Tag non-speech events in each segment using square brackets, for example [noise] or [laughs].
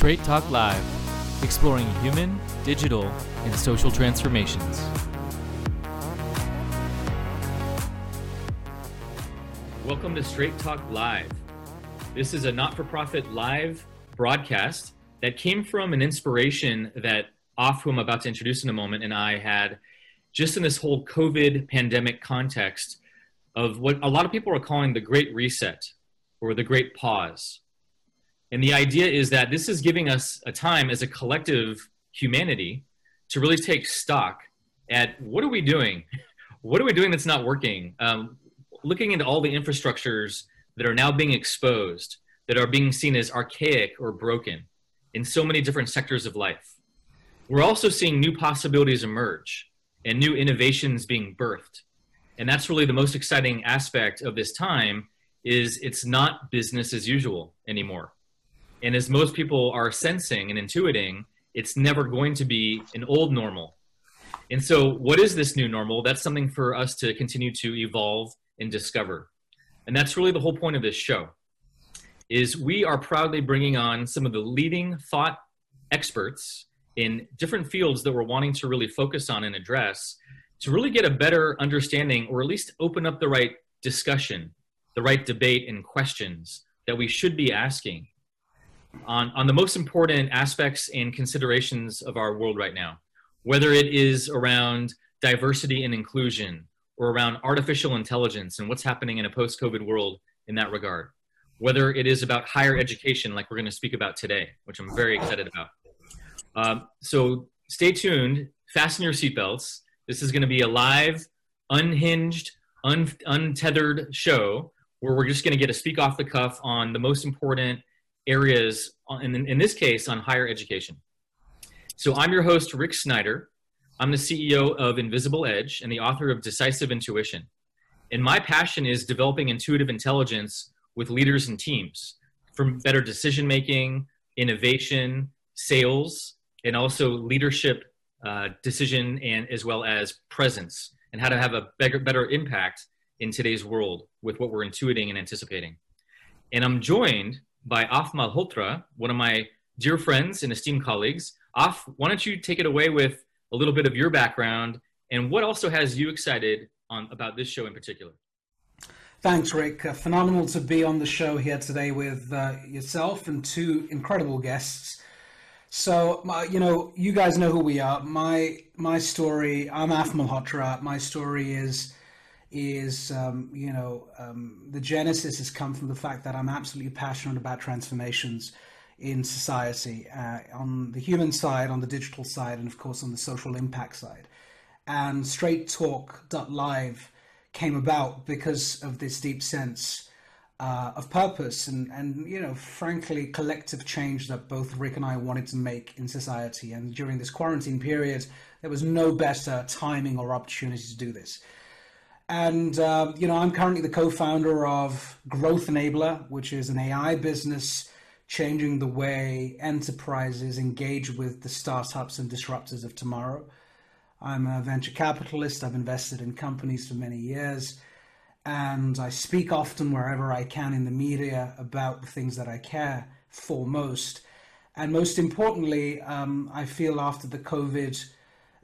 Straight Talk Live, exploring human, digital, and social transformations. Welcome to Straight Talk Live. This is a not for profit live broadcast that came from an inspiration that Af, who I'm about to introduce in a moment, and I had just in this whole COVID pandemic context of what a lot of people are calling the Great Reset or the Great Pause. And the idea is that this is giving us a time as a collective humanity to really take stock at what are we doing? What are we doing that's not working? Um, looking into all the infrastructures that are now being exposed, that are being seen as archaic or broken in so many different sectors of life. We're also seeing new possibilities emerge and new innovations being birthed. And that's really the most exciting aspect of this time is it's not business as usual anymore. And as most people are sensing and intuiting, it's never going to be an old normal. And so, what is this new normal? That's something for us to continue to evolve and discover. And that's really the whole point of this show. Is we are proudly bringing on some of the leading thought experts in different fields that we're wanting to really focus on and address to really get a better understanding or at least open up the right discussion, the right debate and questions that we should be asking on, on the most important aspects and considerations of our world right now, whether it is around diversity and inclusion or around artificial intelligence and what's happening in a post COVID world in that regard, whether it is about higher education, like we're going to speak about today, which I'm very excited about. Um, so stay tuned, fasten your seatbelts. This is going to be a live, unhinged, un- untethered show where we're just going to get a speak off the cuff on the most important areas, in, in this case, on higher education. So I'm your host, Rick Snyder. I'm the CEO of Invisible Edge and the author of Decisive Intuition. And my passion is developing intuitive intelligence with leaders and teams for better decision making, innovation, sales, and also leadership uh, decision and as well as presence and how to have a better, better impact in today's world with what we're intuiting and anticipating. And I'm joined by Af Malhotra, one of my dear friends and esteemed colleagues. Af, why don't you take it away with a little bit of your background and what also has you excited on about this show in particular? Thanks, Rick. Uh, phenomenal to be on the show here today with uh, yourself and two incredible guests. So, my, you know, you guys know who we are. My my story. I'm Af Malhotra. My story is is um, you know um, the genesis has come from the fact that I'm absolutely passionate about transformations in society uh, on the human side, on the digital side, and of course on the social impact side. And Straight Talk Live came about because of this deep sense uh, of purpose and, and, you know, frankly, collective change that both Rick and I wanted to make in society. And during this quarantine period, there was no better timing or opportunity to do this. And, uh, you know, I'm currently the co founder of Growth Enabler, which is an AI business changing the way enterprises engage with the startups and disruptors of tomorrow. I'm a venture capitalist, I've invested in companies for many years and I speak often wherever I can in the media about the things that I care for most. And most importantly, um, I feel after the COVID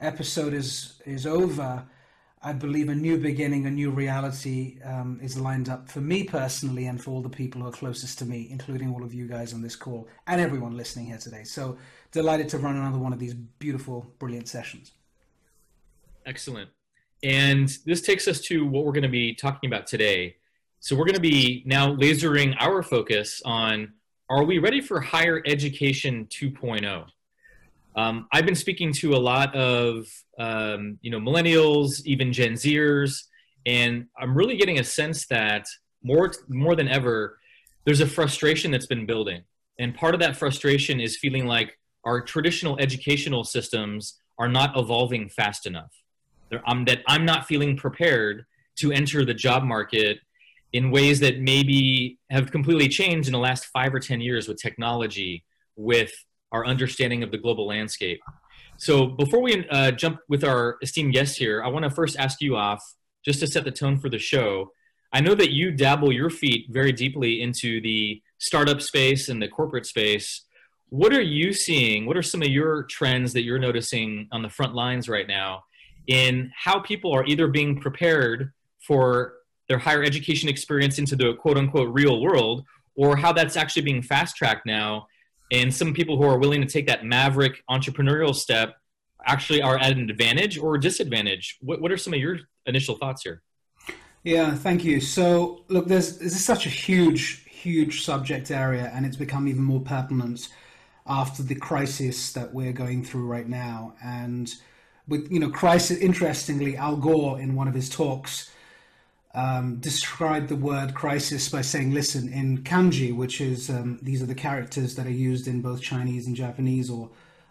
episode is is over, I believe a new beginning, a new reality um, is lined up for me personally and for all the people who are closest to me, including all of you guys on this call and everyone listening here today. So delighted to run another one of these beautiful, brilliant sessions. Excellent. And this takes us to what we're going to be talking about today. So we're going to be now lasering our focus on are we ready for higher education 2.0? Um, I've been speaking to a lot of um, you know millennials, even Gen Zers, and I'm really getting a sense that more more than ever, there's a frustration that's been building, and part of that frustration is feeling like our traditional educational systems are not evolving fast enough. Um, that I'm not feeling prepared to enter the job market in ways that maybe have completely changed in the last five or 10 years with technology, with our understanding of the global landscape. So before we uh, jump with our esteemed guests here, I want to first ask you Af just to set the tone for the show. I know that you dabble your feet very deeply into the startup space and the corporate space. what are you seeing? What are some of your trends that you're noticing on the front lines right now in how people are either being prepared for their higher education experience into the quote unquote real world, or how that's actually being fast tracked now? And some people who are willing to take that maverick entrepreneurial step actually are at an advantage or disadvantage. What, what are some of your initial thoughts here? Yeah, thank you. So, look, there's this is such a huge, huge subject area, and it's become even more pertinent after the crisis that we're going through right now. And with you know, crisis. Interestingly, Al Gore in one of his talks um, described the word crisis by saying, "Listen, in kanji, which is um, these are the characters that are used in both Chinese and Japanese, or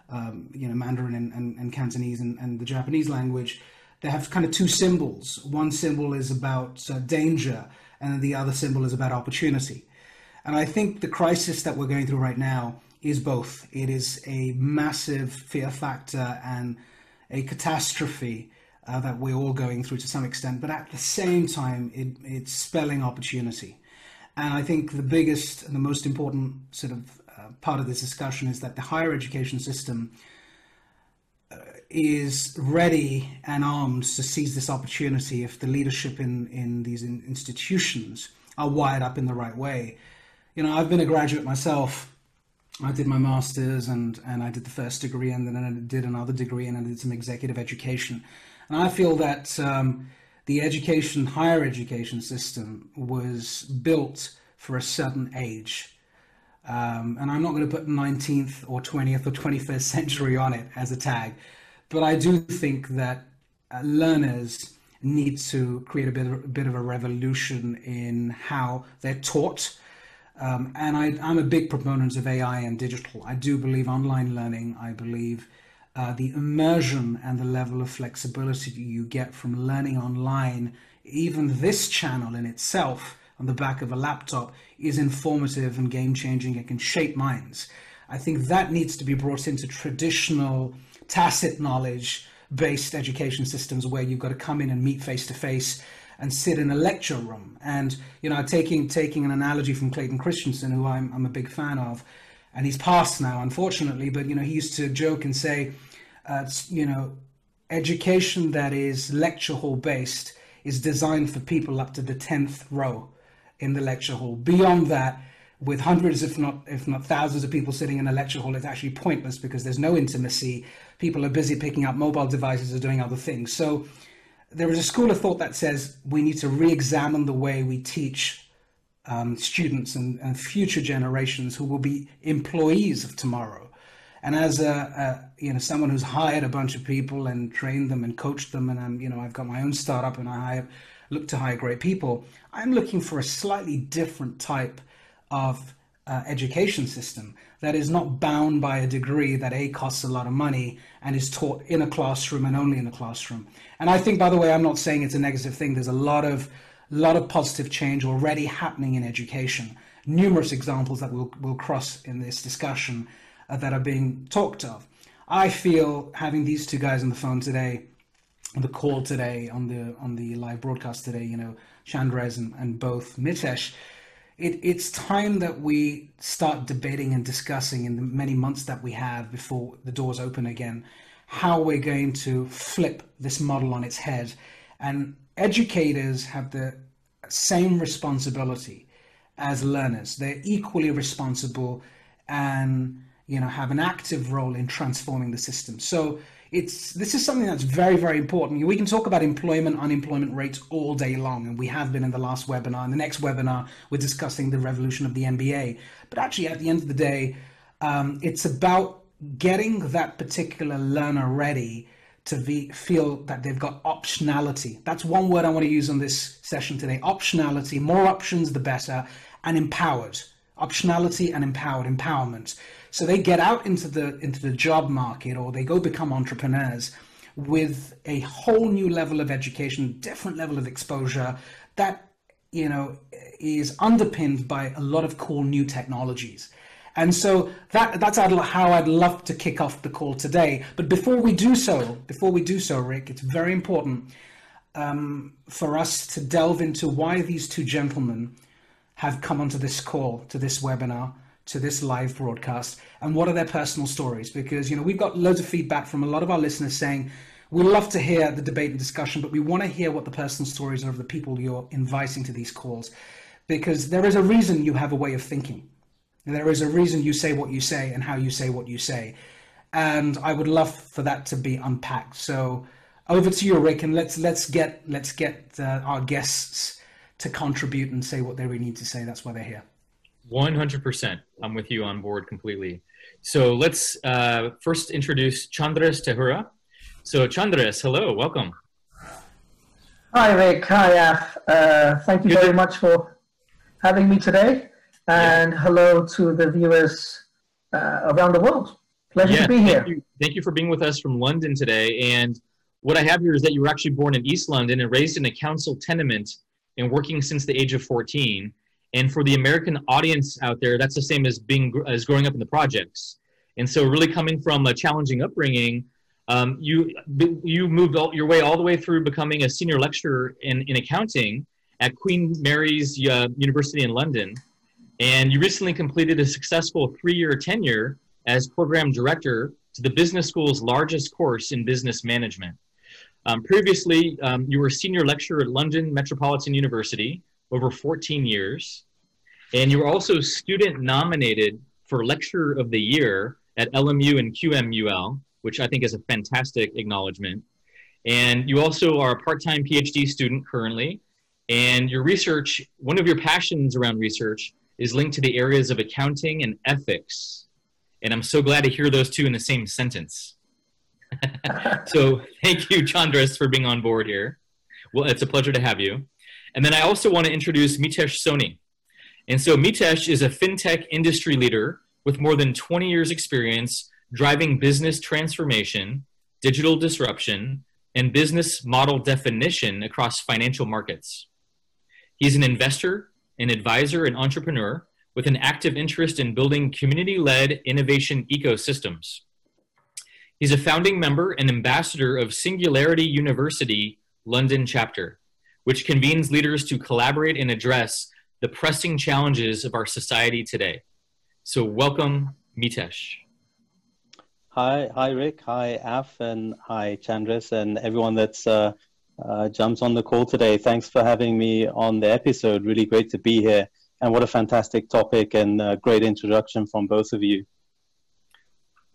um, you know, Mandarin and, and, and Cantonese and, and the Japanese language." they have kind of two symbols. One symbol is about uh, danger, and the other symbol is about opportunity. And I think the crisis that we're going through right now is both. It is a massive fear factor and a catastrophe uh, that we're all going through to some extent, but at the same time, it, it's spelling opportunity. And I think the biggest and the most important sort of uh, part of this discussion is that the higher education system is ready and armed to seize this opportunity if the leadership in, in these institutions are wired up in the right way. You know, I've been a graduate myself. I did my master's and, and I did the first degree and then I did another degree and I did some executive education. And I feel that um, the education, higher education system was built for a certain age. Um, and I'm not going to put 19th or 20th or 21st century on it as a tag but I do think that uh, learners need to create a bit, of, a bit of a revolution in how they're taught. Um, and I, am a big proponent of AI and digital. I do believe online learning. I believe uh, the immersion and the level of flexibility you get from learning online, even this channel in itself on the back of a laptop, is informative and game changing. It can shape minds. I think that needs to be brought into traditional tacit knowledge based education systems where you've got to come in and meet face to face and sit in a lecture room. And you know, taking taking an analogy from Clayton Christensen, who I'm I'm a big fan of, and he's passed now, unfortunately. But you know, he used to joke and say, uh, you know, education that is lecture hall based is designed for people up to the tenth row in the lecture hall. Beyond that, with hundreds, if not if not thousands, of people sitting in a lecture hall, it's actually pointless because there's no intimacy. People are busy picking up mobile devices or doing other things. So there is a school of thought that says we need to re-examine the way we teach um, students and, and, future generations who will be employees of tomorrow. And as a, a, you know someone who's hired a bunch of people and trained them and coached them, and I'm you know I've got my own startup and I hire, look to hire great people. I'm looking for a slightly different type of uh, education system that is not bound by a degree that a costs a lot of money and is taught in a classroom and only in a classroom. And I think, by the way, I'm not saying it's a negative thing. There's a lot of lot of positive change already happening in education. Numerous examples that we'll, we'll cross in this discussion uh, that are being talked of. I feel having these two guys on the phone today, on the call today, on the on the live broadcast today, you know, Chandras and, and both Mitesh, it, it's time that we start debating and discussing in the many months that we have before the doors open again how we're going to flip this model on its head. And educators have the same responsibility as learners. They're equally responsible and you know have an active role in transforming the system. So it's this is something that's very very important we can talk about employment unemployment rates all day long and we have been in the last webinar in the next webinar we're discussing the revolution of the mba but actually at the end of the day um, it's about getting that particular learner ready to be, feel that they've got optionality. That's one word i want to use on this session today. Optionality. More options the better and empowered. Optionality and empowered empowerment. So they get out into the into the job market or they go become entrepreneurs with a whole new level of education, different level of exposure that you know is underpinned by a lot of cool new technologies. And so that that's how I'd love to kick off the call today. But before we do so, before we do so, Rick, it's very important um, for us to delve into why these two gentlemen have come onto this call, to this webinar, to this live broadcast and what are their personal stories. Because you know we've got loads of feedback from a lot of our listeners saying we love to hear the debate and discussion but we want to hear what the personal stories are of the people you're inviting to these calls. Because there is a reason you have a way of thinking there is a reason you say what you say and how you say what you say and i would love for that to be unpacked so over to you rick and let's let's get let's get uh, our guests to contribute and say what they really need to say that's why they're here 100%. I'm with you on board completely. So let's uh, first introduce Chandras Tehura. So, Chandras, hello, welcome. Hi, Rick. Hi, Af. Uh, thank you Good. very much for having me today. And yeah. hello to the viewers uh, around the world. Pleasure yeah, to be here. Thank you. thank you for being with us from London today. And what I have here is that you were actually born in East London and raised in a council tenement and working since the age of 14 and for the American audience out there, that's the same as being as growing up in the projects. And so, really coming from a challenging upbringing, um, you you moved all, your way all the way through becoming a senior lecturer in, in accounting at Queen Mary's uh, University in London, and you recently completed a successful three-year tenure as program director to the business school's largest course in business management. Um, previously, um, you were a senior lecturer at London Metropolitan University over 14 years. And you were also student nominated for Lecturer of the Year at LMU and QMUL, which I think is a fantastic acknowledgement. And you also are a part time PhD student currently. And your research, one of your passions around research, is linked to the areas of accounting and ethics. And I'm so glad to hear those two in the same sentence. [laughs] so thank you, Chandras, for being on board here. Well, it's a pleasure to have you. And then I also want to introduce Mitesh Soni. And so Mitesh is a fintech industry leader with more than 20 years experience driving business transformation, digital disruption, and business model definition across financial markets. He's an investor, an advisor, and entrepreneur with an active interest in building community led innovation ecosystems. He's a founding member and ambassador of Singularity University London chapter which convenes leaders to collaborate and address the pressing challenges of our society today. So, welcome, Mitesh. Hi, hi, Rick. Hi, Af, and hi, Chandras, and everyone that's uh, uh, jumps on the call today. Thanks for having me on the episode. Really great to be here, and what a fantastic topic and uh, great introduction from both of you.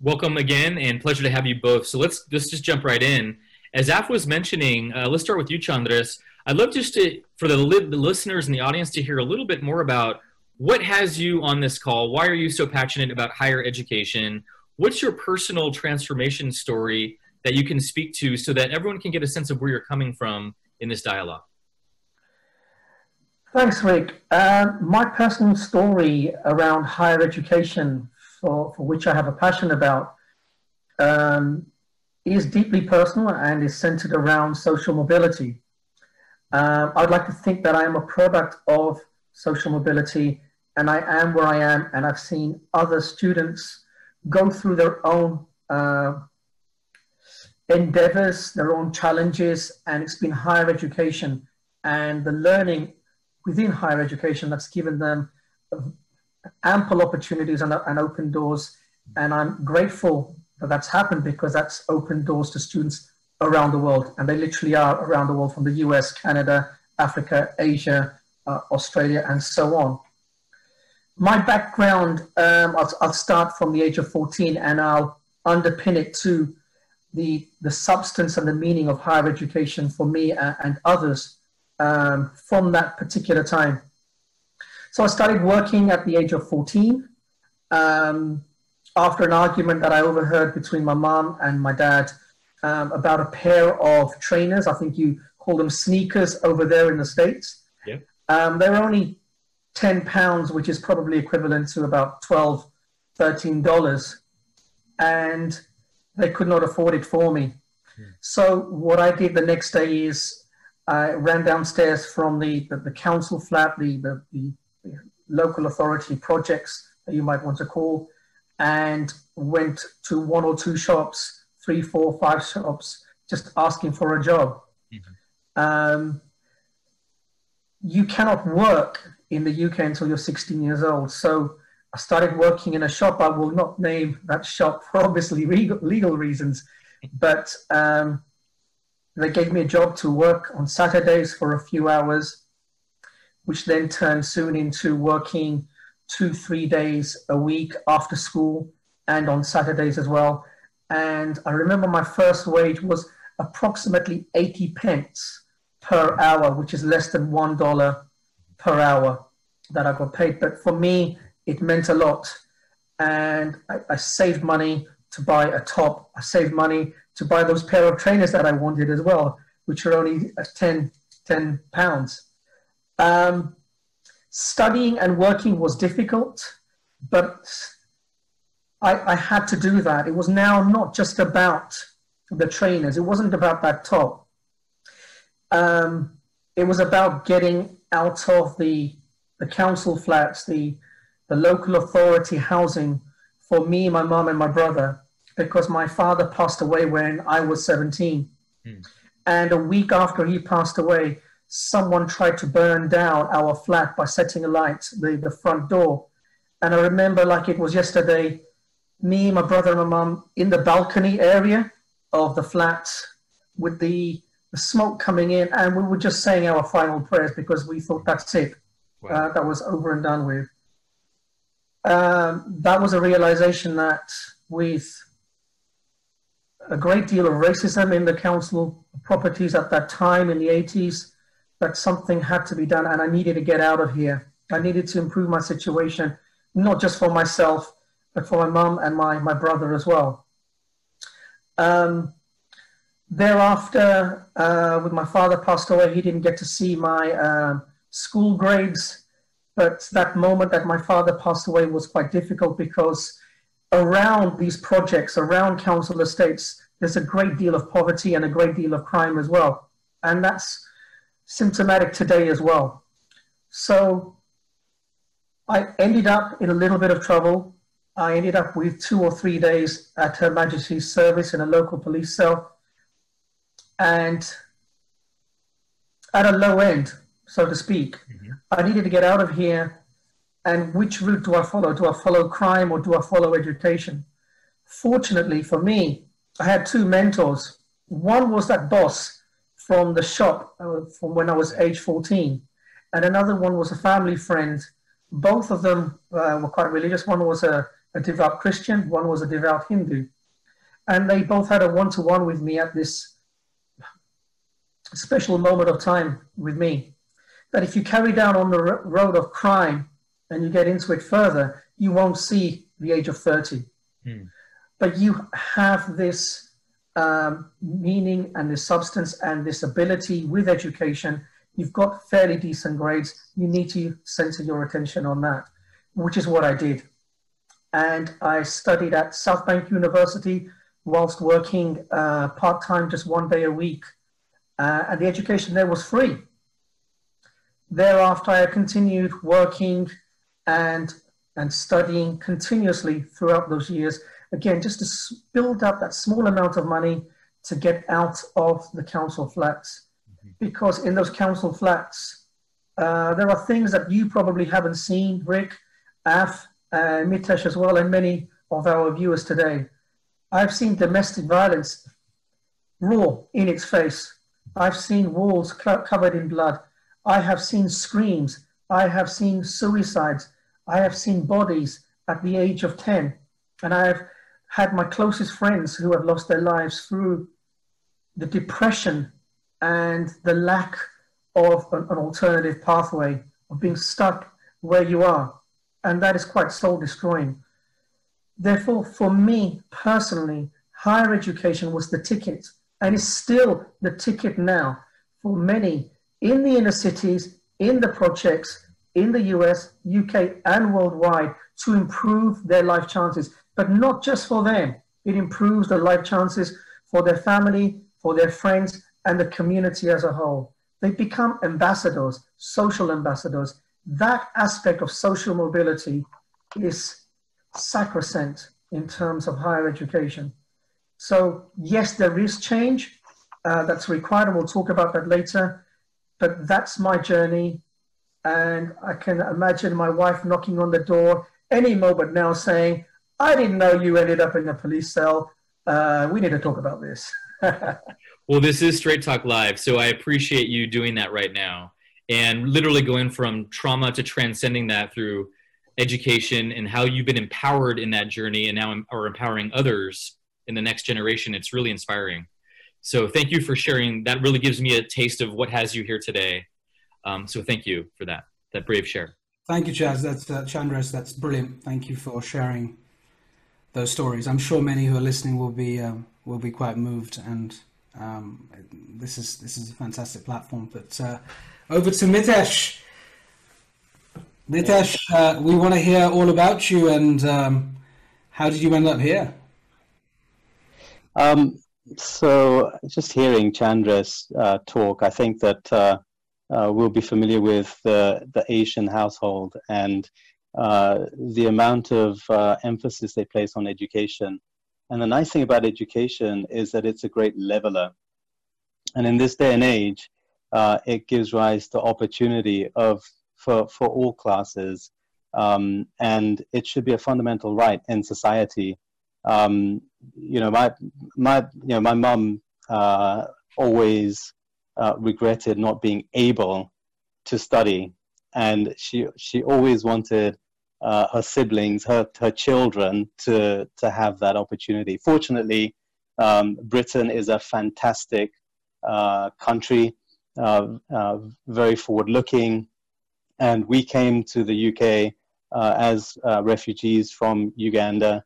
Welcome again, and pleasure to have you both. So let's let's just jump right in. As Af was mentioning, uh, let's start with you, Chandras. I'd love just to, for the, li- the listeners and the audience to hear a little bit more about what has you on this call? Why are you so passionate about higher education? What's your personal transformation story that you can speak to so that everyone can get a sense of where you're coming from in this dialogue? Thanks, Rick. Uh, my personal story around higher education, for, for which I have a passion about, um, is deeply personal and is centered around social mobility. Um, I'd like to think that I am a product of social mobility and I am where I am, and I've seen other students go through their own uh, endeavors, their own challenges, and it's been higher education and the learning within higher education that's given them ample opportunities and, and open doors. And I'm grateful that that's happened because that's opened doors to students around the world, and they literally are around the world from the US, Canada, Africa, Asia, uh, Australia, and so on. My background, um, I'll, I'll, start from the age of 14 and I'll underpin it to the, the substance and the meaning of higher education for me and, and others um, from that particular time. So I started working at the age of 14 um, after an argument that I overheard between my mom and my dad um, about a pair of trainers. I think you call them sneakers over there in the States. Yeah. Um, they were only 10 pounds, which is probably equivalent to about 12, 13 dollars. And they could not afford it for me. Hmm. So what I did the next day is I ran downstairs from the, the, the council flat, the, the, the, local authority projects that you might want to call, and went to one or two shops three, four, five shops just asking for a job. Mm-hmm. Um, you cannot work in the UK until you're 16 years old. So I started working in a shop. I will not name that shop for obviously legal, reasons, but um, they gave me a job to work on Saturdays for a few hours, which then turned soon into working two, three days a week after school and on Saturdays as well. And I remember my first wage was approximately 80 pence per hour, which is less than $1 per hour that I got paid. But for me, it meant a lot. And I, I saved money to buy a top. I saved money to buy those pair of trainers that I wanted as well, which are only 10, 10 pounds. Um, studying and working was difficult, but I, I, had to do that. It was now not just about the trainers, it wasn't about that top. Um, it was about getting out of the, the council flats, the, the local authority housing for me, my mom, and my brother, because my father passed away when I was 17. Mm. And a week after he passed away, someone tried to burn down our flat by setting alight the, the front door. And I remember like it was yesterday, me, my brother, and my mum in the balcony area of the flat with the, the, smoke coming in, and we were just saying our final prayers because we thought that's it. Wow. Uh, that was over and done with. Um, that was a realization that with a great deal of racism in the council properties at that time in the 80s, that something had to be done and I needed to get out of here. I needed to improve my situation, not just for myself, but for my mum and my, my brother as well. Um, thereafter, uh, when my father passed away, he didn't get to see my uh, school grades. But that moment that my father passed away was quite difficult because around these projects, around council estates, there's a great deal of poverty and a great deal of crime as well. And that's symptomatic today as well. So I ended up in a little bit of trouble. I ended up with two or three days at Her Majesty's service in a local police cell and at a low end, so to speak. I needed to get out of here. And which route do I follow? Do I follow crime or do I follow education? Fortunately for me, I had two mentors. One was that boss from the shop uh, from when I was age 14, and another one was a family friend. Both of them uh, were quite religious. One was a, a devout Christian, one was a devout Hindu. And they both had a one to one with me at this special moment of time with me. That if you carry down on the road of crime and you get into it further, you won't see the age of 30. Hmm. But you have this um, meaning and this substance and this ability with education, you've got fairly decent grades. You need to center your attention on that, which is what I did. And I studied at South Bank University whilst working uh, part time, just one day a week. Uh, and the education there was free. Thereafter, I continued working and, and studying continuously throughout those years again, just to build up that small amount of money to get out of the council flats. Mm-hmm. Because in those council flats, uh, there are things that you probably haven't seen, Rick, Af, Mitesh as well, and many of our viewers today. I've seen domestic violence raw in its face. I've seen walls covered in blood. I have seen screams. I have seen suicides. I have seen bodies at the age of 10. And I've had my closest friends who have lost their lives through the depression and the lack of an, an alternative pathway of being stuck where you are. And that is quite soul destroying. Therefore, for me personally, higher education was the ticket and is still the ticket now for many in the inner cities, in the projects, in the US, UK, and worldwide to improve their life chances but not just for them. It improves the life chances for their family, for their friends, and the community as a whole. They become ambassadors, social ambassadors. That aspect of social mobility is sacrosanct in terms of higher education. So, yes, there is change uh, that's required, and we'll talk about that later. But that's my journey. And I can imagine my wife knocking on the door any moment now saying, I didn't know you ended up in a police cell. Uh, we need to talk about this. [laughs] well, this is Straight Talk Live, so I appreciate you doing that right now and literally going from trauma to transcending that through education and how you've been empowered in that journey and now are empowering others in the next generation. It's really inspiring. So thank you for sharing. That really gives me a taste of what has you here today. Um, so thank you for that, that brave share. Thank you, Chaz. That's uh, Chandras. That's brilliant. Thank you for sharing those stories. I'm sure many who are listening will be um, will be quite moved, and um, this is this is a fantastic platform. But uh, over to Mitesh. Mitesh, uh, we want to hear all about you and um, how did you end up here? Um, so, just hearing Chandras uh, talk, I think that uh, uh, we'll be familiar with the, the Asian household and uh, the amount of uh, emphasis they place on education. And the nice thing about education is that it's a great leveler. And in this day and age, uh, it gives rise to opportunity of for, for all classes. Um, and it should be a fundamental right in society. Um, you know, my, my, you know, my mum uh, always uh, regretted not being able to study. And she, she always wanted uh, her siblings, her, her children to, to have that opportunity. Fortunately, um, Britain is a fantastic uh, country, uh, uh, very forward looking. And we came to the UK as refugees from Uganda,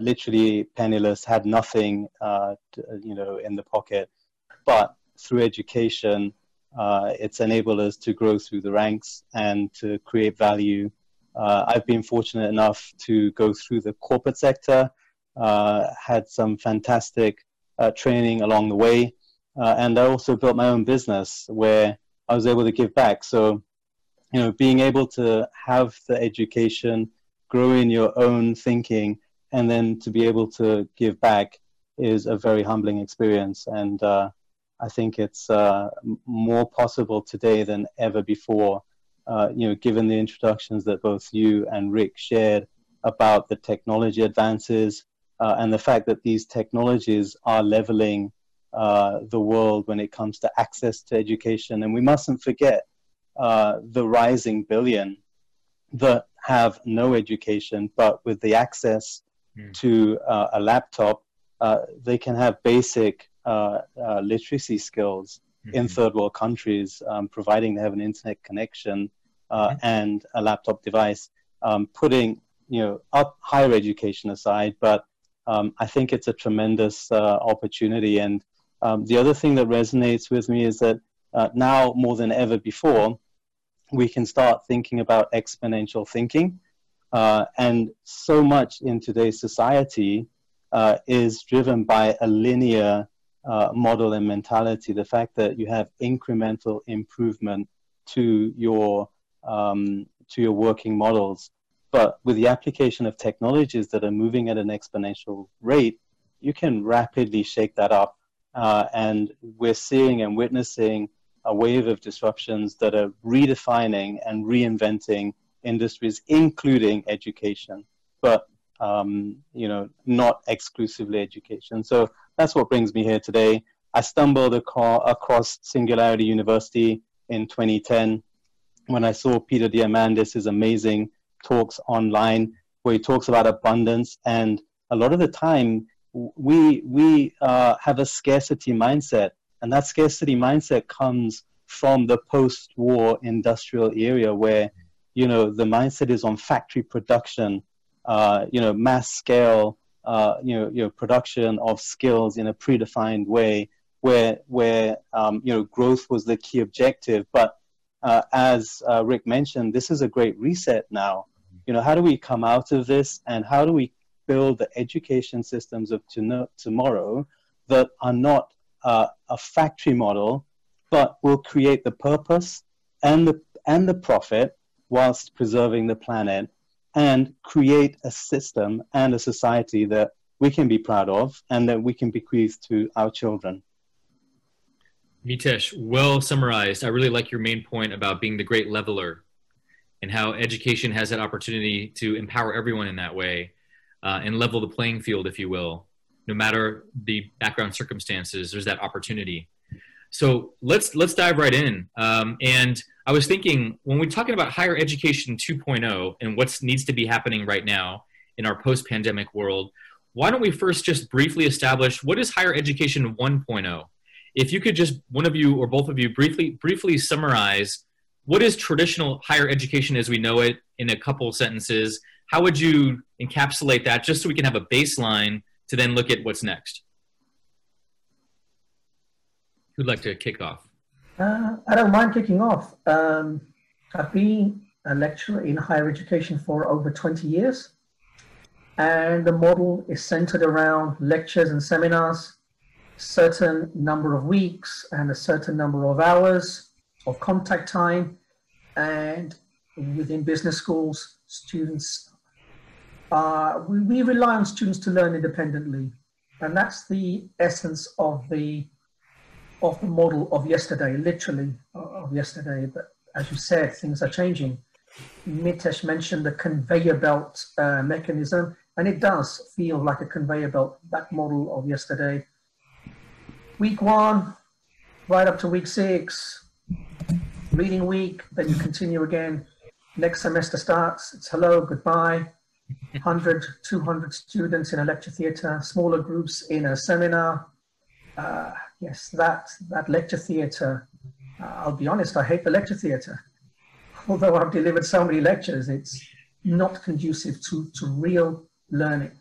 literally penniless, had nothing, to, you know, in the pocket. But through education, uh, it's enabled us to grow through the ranks and to create value. Uh, I've been fortunate enough to go through the corporate sector, uh, had some fantastic training along the way, and I also built my own business where I was able to give back. So you know, being able to have the education, grow in your own thinking, and then to be able to give back is a very humbling experience. And uh, I think it's uh, more possible today than ever before. Uh, you know, given the introductions that both you and Rick shared about the technology advances uh, and the fact that these technologies are leveling uh, the world when it comes to access to education, and we mustn't forget uh, the rising billion that have no education, but with the access mm. to uh, a laptop, uh, they can have basic uh, uh, literacy skills mm-hmm. in third world countries, um, providing they have an internet connection mm-hmm. and a laptop device. Um, putting you know up higher education aside, but um, I think it's a tremendous opportunity. And um, the other thing that resonates with me is that uh, now more than ever before, we can start thinking about exponential thinking. Uh, and so much in today's society uh, is driven by a linear uh, model and mentality. The fact that you have incremental improvement to your um, to your working models, but with the application of technologies that are moving at an exponential rate, you can rapidly shake that up. Uh, and we're seeing and witnessing a wave of disruptions that are redefining and reinventing industries, including education, but um, you know, not exclusively education. So that's what brings me here today. I stumbled across Singularity University in 2010 when I saw Peter Diamandis' amazing talks online where he talks about abundance. And a lot of the time, we, we uh, have a scarcity mindset and that scarcity mindset comes from the post-war industrial era where, you know, the mindset is on factory production, uh, you know, mass scale, uh, you know, you know, production of skills in a predefined way, where where um, you know growth was the key objective. But uh, as uh, Rick mentioned, this is a great reset now. You know, how do we come out of this, and how do we build the education systems of to- tomorrow that are not uh, a factory model, but will create the purpose and the and the profit whilst preserving the planet and create a system and a society that we can be proud of and that we can bequeath to our children. Mitesh, well summarized. I really like your main point about being the great leveler. and how education has that opportunity to empower everyone in that way uh, and level the playing field, if you will. No matter the background circumstances, there's that opportunity. So let's let's dive right in. Um, and I was thinking when we're talking about higher education 2.0 and what needs to be happening right now in our post-pandemic world, why don't we first just briefly establish what is higher education 1.0? If you could just one of you or both of you briefly briefly summarize what is traditional higher education as we know it in a couple sentences, how would you encapsulate that just so we can have a baseline to then look at what's next? Who'd like to kick off? Uh, I don't mind kicking off. Um, I've been a lecturer in higher education for over 20 years, and the model is centered around lectures and seminars, certain number of weeks and a certain number of hours of contact time. And within business schools, students, uh, we, we rely on students to learn independently. And that's the essence of the of the model of yesterday, literally of yesterday. But as you said, things are changing. Mitesh mentioned the conveyor belt uh, mechanism, and it does feel like a conveyor belt, that model of yesterday. Week one, right up to week six, reading week, then you continue again. Next semester starts, it's hello, goodbye. 100, 200 students in a lecture theatre, smaller groups in a seminar, uh, yes, that that lecture theatre. Uh, I'll be honest, I hate the lecture theatre. Although I've delivered so many lectures, it's not conducive to, to real learning.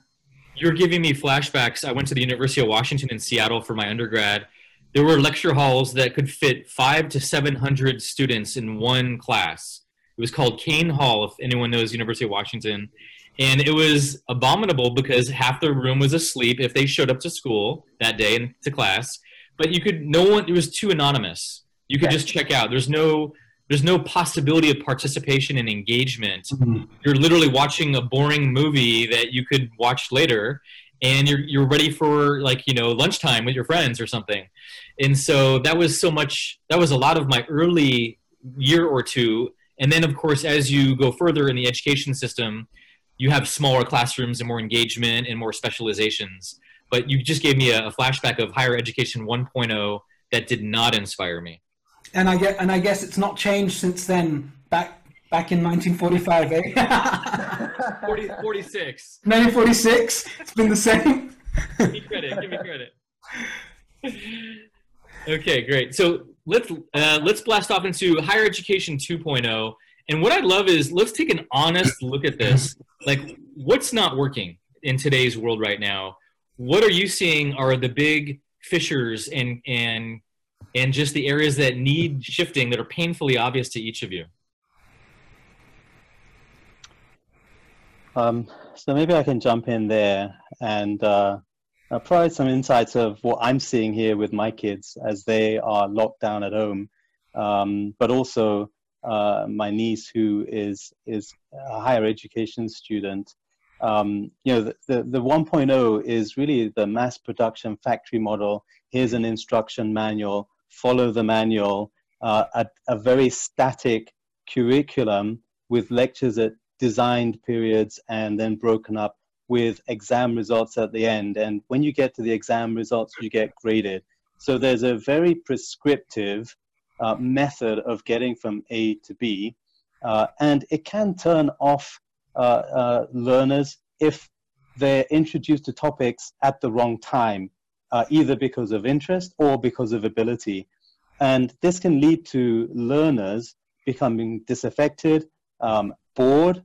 You're giving me flashbacks. I went to the University of Washington in Seattle for my undergrad. There were lecture halls that could fit five to 700 students in one class. It was called Kane Hall, if anyone knows University of Washington and it was abominable because half the room was asleep if they showed up to school that day and to class but you could no one it was too anonymous. You could just check out. There's no there's no possibility of participation and engagement. Mm-hmm. you're literally watching a boring movie that you could watch later and you're you're ready for like you know lunchtime with your friends or something. And so that was so much that was a lot of my early year or two. And then of course as you go further in the education system you have smaller classrooms and more engagement and more specializations. But you just gave me a, a flashback of higher education 1.0 that did not inspire me. And I get, and I guess it's not changed since then. Back back in 1945, eh? [laughs] 40, 46. 1946. It's been the same. give me credit. Give me credit. [laughs] okay, great. So let's uh, let's blast off into higher education 2.0. And what I love is let's take an honest look at this. Like, what's not working in today's world right now? What are you seeing are the big fissures and and and just the areas that need shifting that are painfully obvious to each of you? Um, so maybe I can jump in there and uh, provide some insights of what I'm seeing here with my kids as they are locked down at home, um, but also uh, my niece who is is a higher education student. Um, you know, the, the, the 1.0 is really the mass production factory model. Here's an instruction manual, follow the manual, uh, a, a very static curriculum with lectures at designed periods and then broken up with exam results at the end. And when you get to the exam results, you get graded. So there's a very prescriptive uh, method of getting from A to B. Uh, and it can turn off learners if they're introduced to topics at the wrong time, uh, either because of interest or because of ability. And this can lead to learners becoming disaffected, um, bored,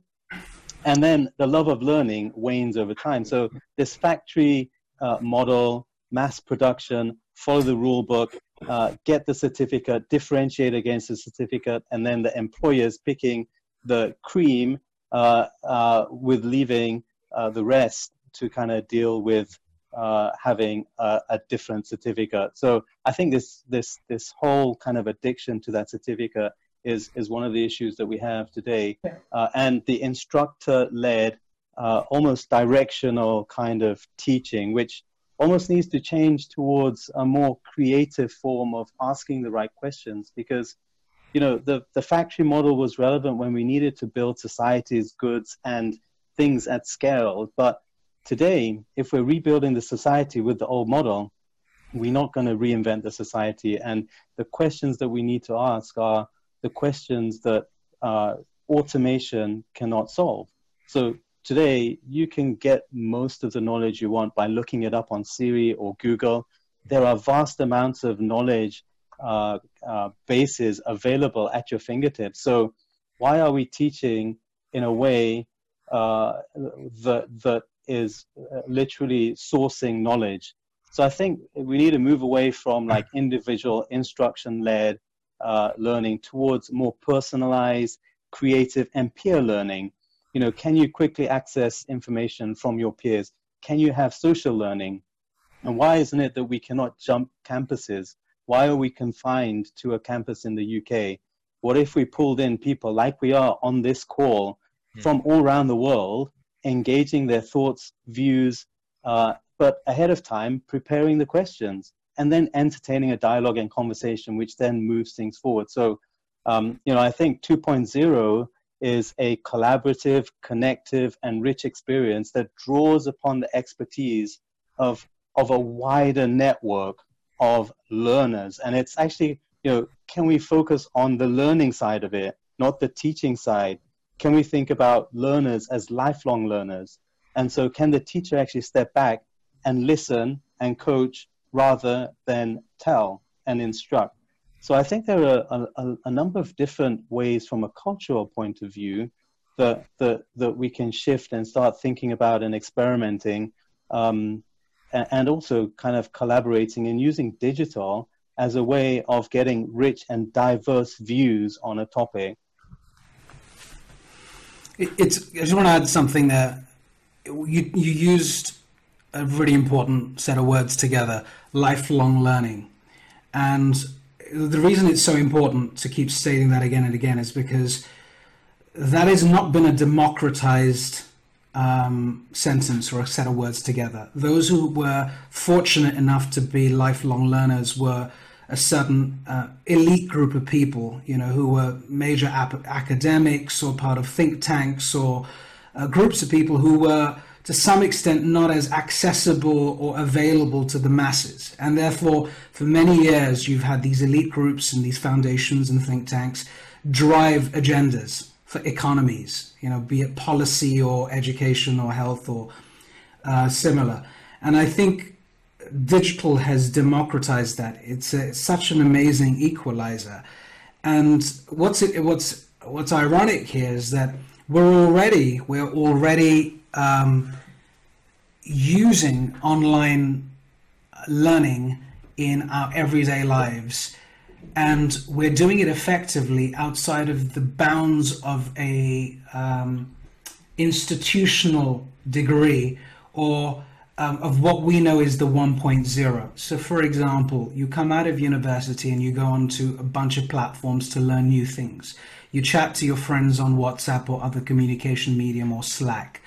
and then the love of learning wanes over time. So, this factory uh, model, mass production, follow the rule book, uh, get the certificate, differentiate against the certificate, and then the employers picking the cream uh, uh, with leaving uh, the rest to kind of deal with uh, having a, a, different certificate. So I think this this this whole kind of addiction to that certificate is is one of the issues that we have today, uh, and the instructor-led, almost directional kind of teaching, which almost needs to change towards a more creative form of asking the right questions because you know, the, the factory model was relevant when we needed to build societies, goods, and things at scale. But today, if we're rebuilding the society with the old model, we're not going to reinvent the society. And the questions that we need to ask are the questions that uh, automation cannot solve. So today, you can get most of the knowledge you want by looking it up on Siri or Google. There are vast amounts of knowledge uh, uh, bases available at your fingertips. So, why are we teaching in a way uh, that that is uh, literally sourcing knowledge? So, I think we need to move away from like individual instruction-led uh, learning towards more personalized, creative, and peer learning. You know, can you quickly access information from your peers? Can you have social learning? And why isn't it that we cannot jump campuses? Why are we confined to a campus in the UK? What if we pulled in people like we are on this call mm. from all around the world, engaging their thoughts, views, uh, but ahead of time, preparing the questions and then entertaining a dialogue and conversation, which then moves things forward. So, um, you know, I think 2.0 is a collaborative, connective, and rich experience that draws upon the expertise of, of a wider network of learners. And it's actually, you know, can we focus on the learning side of it, not the teaching side? Can we think about learners as lifelong learners? And so, can the teacher actually step back and listen and coach rather than tell and instruct? So, I think there are a, a, a number of different ways from a cultural point of view that, that, that we can shift and start thinking about and experimenting um, and also kind of collaborating and using digital as a way of getting rich and diverse views on a topic. It's, I just want to add something there. You, you used a really important set of words together lifelong learning. And the reason it's so important to keep stating that again and again is because that has not been a democratized um, sentence or a set of words together. Those who were fortunate enough to be lifelong learners were a certain uh, elite group of people, you know, who were major ap- academics or part of think tanks or uh, groups of people who were to some extent not as accessible or available to the masses. And therefore, for many years, you've had these elite groups and these foundations and think tanks drive agendas for economies, you know, be it policy or education or health or uh, similar. And I think digital has democratized that. It's, a, it's such an amazing equalizer. And what's it, what's what's ironic here is that we're already we're already um, using online learning in our everyday lives and we're doing it effectively outside of the bounds of a um, institutional degree or um, of what we know is the 1.0. So, for example, you come out of university and you go onto a bunch of platforms to learn new things. You chat to your friends on WhatsApp or other communication medium or Slack.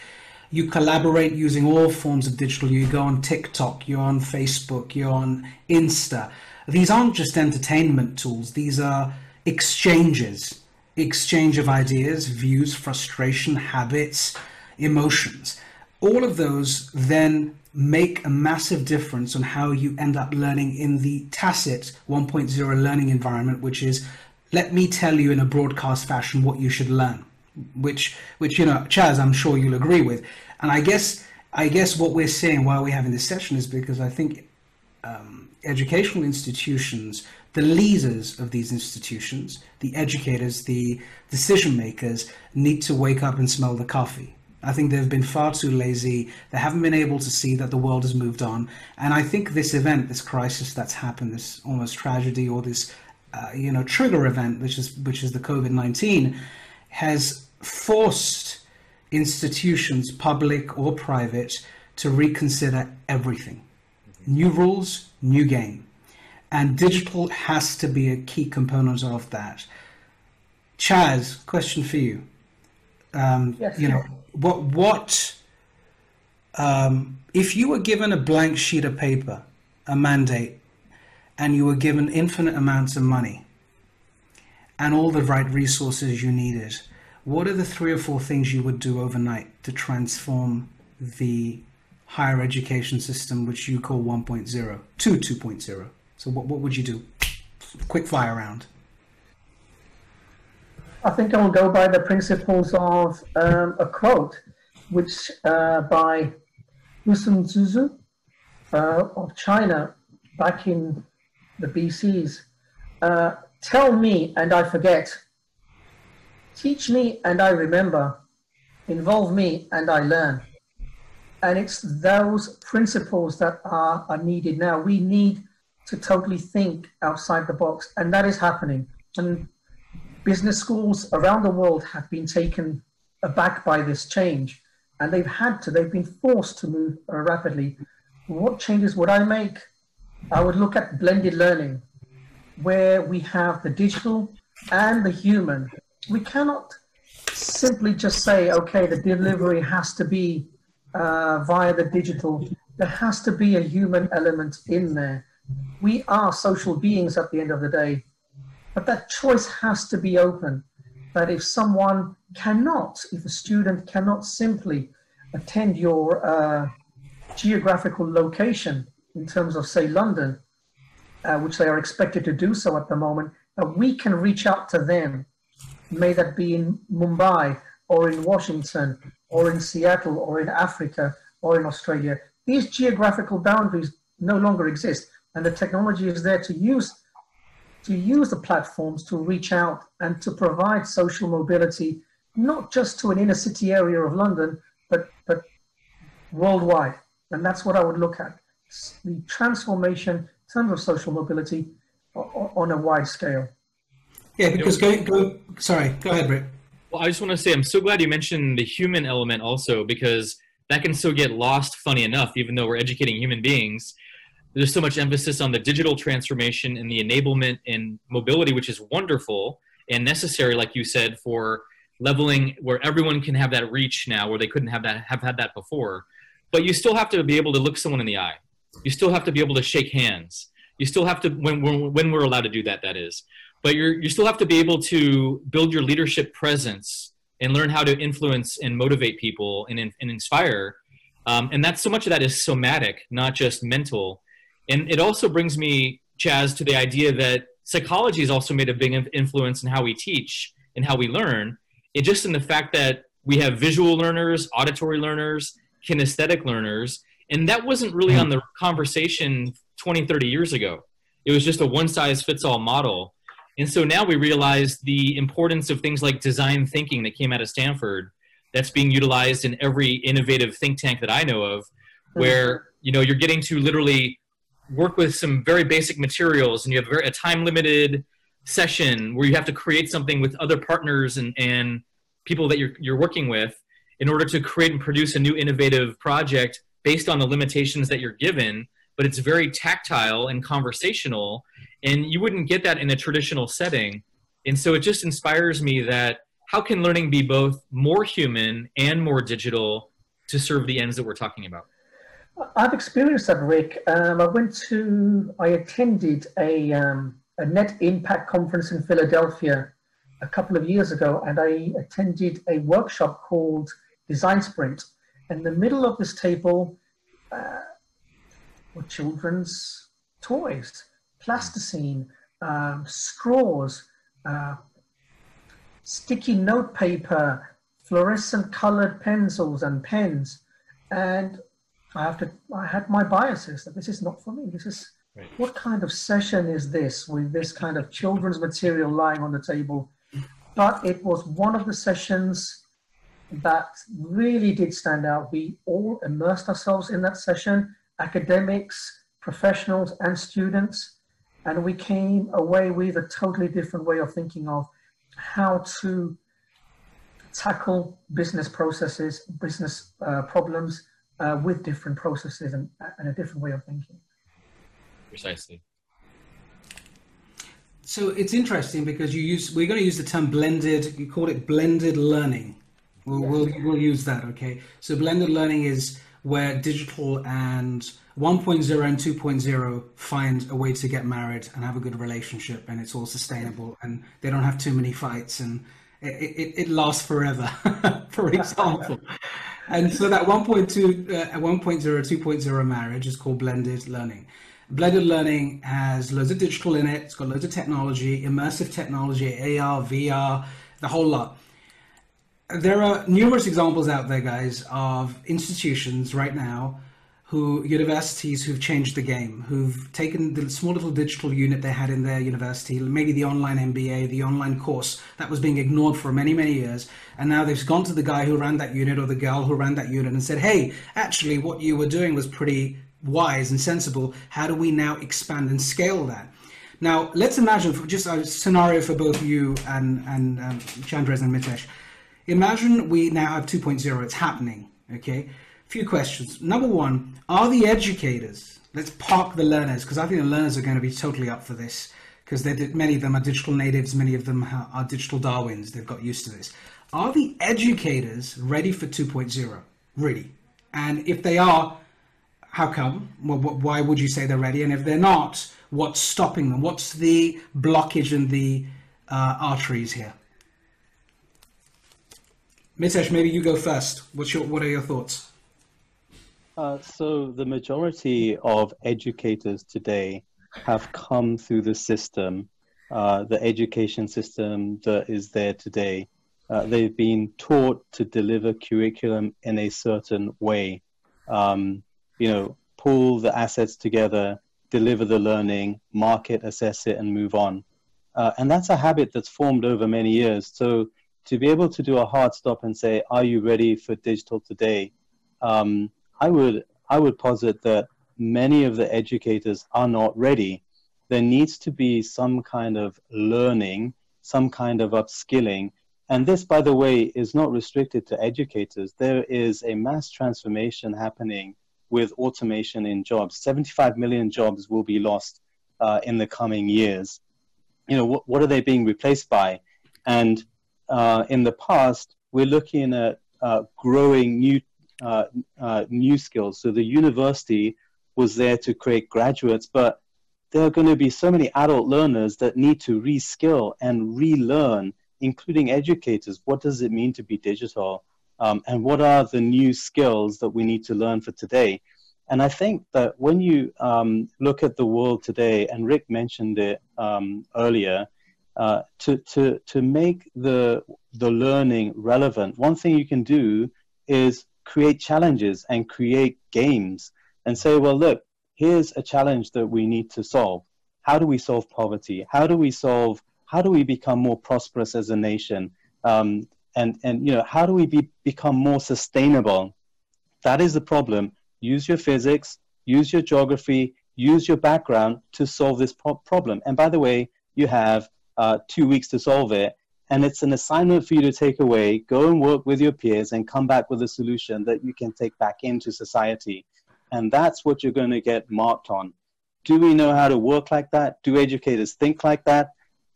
You collaborate using all forms of digital. You go on TikTok, you're on Facebook, you're on Insta these aren't just entertainment tools, these are exchanges exchange of ideas, views, frustration, habits, emotions. All of those then make a massive difference on how you end up learning in the tacit 1.0 learning environment, which is let me tell you in a broadcast fashion what you should learn, which, which you know, Chaz, I'm sure you'll agree with. And I guess, I guess what we're saying while we're having this session is because I think um, educational institutions, the leaders of these institutions, the educators, the decision makers, need to wake up and smell the coffee. I think they've been far too lazy. They haven't been able to see that the world has moved on. And I think this event, this crisis that's happened, this almost tragedy or this, uh, you know, trigger event, which is which is the COVID nineteen, has forced institutions, public or private, to reconsider everything. New rules, new game. And digital has to be a key component of that. Chaz, question for you. Um, yes. You know, what what um, if you were given a blank sheet of paper, a mandate, and you were given infinite amounts of money, and all the right resources you needed, what are the three or four things you would do overnight to transform the higher education system, which you call 1.0, to 2.0? So, what, what would you do? Quick fire round. I think I will go by the principles of um, a quote, which uh, by Sun Tzu uh, of China back in the BCs. Uh, Tell me and I forget. Teach me and I remember. Involve me and I learn. And it's those principles that are, are needed now. We need to totally think outside the box, and that is happening. And business schools around the world have been taken aback by this change, and they've had to, they've been forced to move rapidly. What changes would I make? I would look at blended learning where we have the digital and the human. We cannot simply just say, okay, the delivery has to be uh, via the digital. There has to be a human element in there. We are social beings at the end of the day, but that choice has to be open. That if someone cannot, if a student cannot simply attend your uh, geographical location in terms of, say, London, uh, which they are expected to do so at the moment, uh, we can reach out to them, may that be in Mumbai or in Washington or in Seattle or in Africa or in Australia. These geographical boundaries no longer exist, and the technology is there to use to use the platforms to reach out and to provide social mobility, not just to an inner city area of London, but but worldwide. And that's what I would look at: the transformation in terms of social mobility on a wide scale. Yeah, because go, go sorry, go ahead, Rick. Well, I just want to say I'm so glad you mentioned the human element also because that can still get lost, funny enough, even though we're educating human beings. There's so much emphasis on the digital transformation and the enablement and mobility, which is wonderful and necessary, like you said, for leveling where everyone can have that reach now where they couldn't have that have had that before. But you still have to be able to look someone in the eye you still have to be able to shake hands. You still have to when when we're allowed to do that. That is, but you you still have to be able to build your leadership presence and learn how to influence and motivate people and, and inspire. Um, and that's so much of that is somatic, not just mental. And it also brings me, Chaz, to the idea that psychology has also made a big influence in how we teach and how we learn. It just in the fact that we have visual learners, auditory learners, kinesthetic learners, and that wasn't really on the conversation 20, 30 years ago. It was just a one size fits all model. And so now we realize the importance of things like design thinking that came out of Stanford that's being utilized in every innovative think tank that I know of, mm-hmm. where you know you're getting to literally work with some very basic materials and you have very, a time limited session where you have to create something with other partners and, and people that you're, you're working with in order to create and produce a new innovative project based on the limitations that you're given, but it's very tactile and conversational. And you wouldn't get that in a traditional setting. And so it just inspires me that how can learning be both more human and more digital to serve the ends that we're talking about? I've experienced that, Rick. Um, I went to, I attended a, um, a net impact conference in Philadelphia a couple of years ago, and I attended a workshop called Design Sprint in the middle of this table uh, were children's toys, plasticine, um, straws, uh, sticky note paper, fluorescent colored pencils and pens. And I have to, I had my biases that this is not for me. This is, right. what kind of session is this with this kind of children's material lying on the table? But it was one of the sessions that really did stand out. We all immersed ourselves in that session, academics, professionals, and students, and we came away with a totally different way of thinking of how to tackle business processes, business uh, problems uh, with different processes and, and a different way of thinking. Precisely. So it's interesting because you use we're going to use the term blended. You call it blended learning We'll, we'll, we'll use that, okay? So blended learning is where digital and 1.0 and 2.0 find a way to get married and have a good relationship and it's all sustainable and they don't have too many fights and it, it, it lasts forever, [laughs] for example. [laughs] and so that 1.2, uh, 1.0, 2.0 marriage is called blended learning. Blended learning has loads of digital in it. It's got loads of technology, immersive technology, AR, VR, the whole lot. There are numerous examples out there, guys, of institutions right now who universities who've changed the game, who've taken the small little digital unit they had in their university, maybe the online MBA, the online course that was being ignored for many, many years, and now they've gone to the guy who ran that unit or the girl who ran that unit and said, "Hey, actually, what you were doing was pretty wise and sensible. How do we now expand and scale that?" Now, let's imagine for just a scenario for both you and and um, and Mitesh. Imagine we now have 2.0. It's happening. Okay few questions. Number one, are the educators, let's park the learners, because I think the learners are going to be totally up for this, because many of them are digital natives, many of them are digital Darwins, they've got used to this. Are the educators ready for 2.0? Really? And if they are, how come? Well, why would you say they're ready? And if they're not, what's stopping them? What's the blockage in the uh, arteries here? Mitesh, maybe you go first. What's your, what are your thoughts? Uh, so the majority of educators today have come through the system, uh, the education system that is there today. Uh, they've been taught to deliver curriculum in a certain way. Um, you know, pull the assets together, deliver the learning, market, assess it, and move on. Uh, and that's a habit that's formed over many years. So to be able to do a hard stop and say, "Are you ready for digital today?" Um, I would I would posit that many of the educators are not ready. There needs to be some kind of learning, some kind of upskilling. And this, by the way, is not restricted to educators. There is a mass transformation happening with automation in jobs. 75 million jobs will be lost uh, in the coming years. You know, what, what are they being replaced by? And uh, in the past, we're looking at uh, growing new uh, uh, new skills. So the university was there to create graduates, but there are going to be so many adult learners that need to reskill and relearn, including educators. What does it mean to be digital? Um, and what are the new skills that we need to learn for today? And I think that when you um, look at the world today, and Rick mentioned it um, earlier, uh, to, to, to make the, the learning relevant, one thing you can do is create challenges and create games and say, well, look, here's a challenge that we need to solve. How do we solve poverty? How do we solve? How do we become more prosperous as a nation? Um, and and you know, how do we be, become more sustainable? That is the problem. Use your physics, use your geography, use your background to solve this pro- problem. And by the way, you have uh, two weeks to solve it and it's an assignment for you to take away, go and work with your peers, and come back with a solution that you can take back into society. And that's what you're going to get marked on. Do we know how to work like that? Do educators think like that?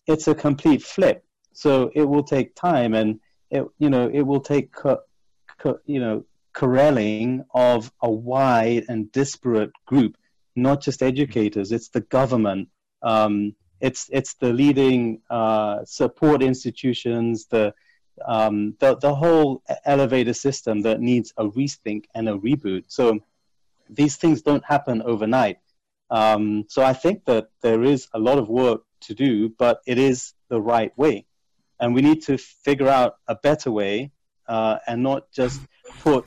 It's a complete flip. So it will take time, and it you know it will take co- co- you know corralling of a wide and disparate group, not just educators. It's the government. Um, it's it's the leading uh, support institutions, the, um, the the whole elevator system that needs a rethink and a reboot. So these things don't happen overnight. Um, so I think that there is a lot of work to do, but it is the right way, and we need to figure out a better way uh, and not just put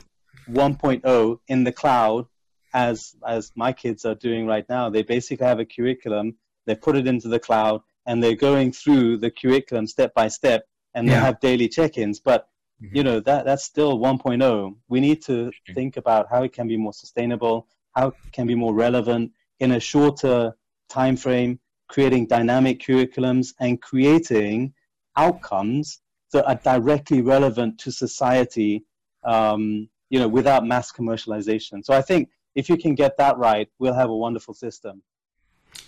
1.0 in the cloud as as my kids are doing right now. They basically have a curriculum they put it into the cloud, and they're going through the curriculum step by step, and yeah. they have daily check-ins. But mm-hmm. you know that that's still 1.0. We need to think about how it can be more sustainable, how it can be more relevant in a shorter time frame, creating dynamic curriculums and creating outcomes that are directly relevant to society. Um, you know, without mass commercialization. So I think if you can get that right, we'll have a wonderful system.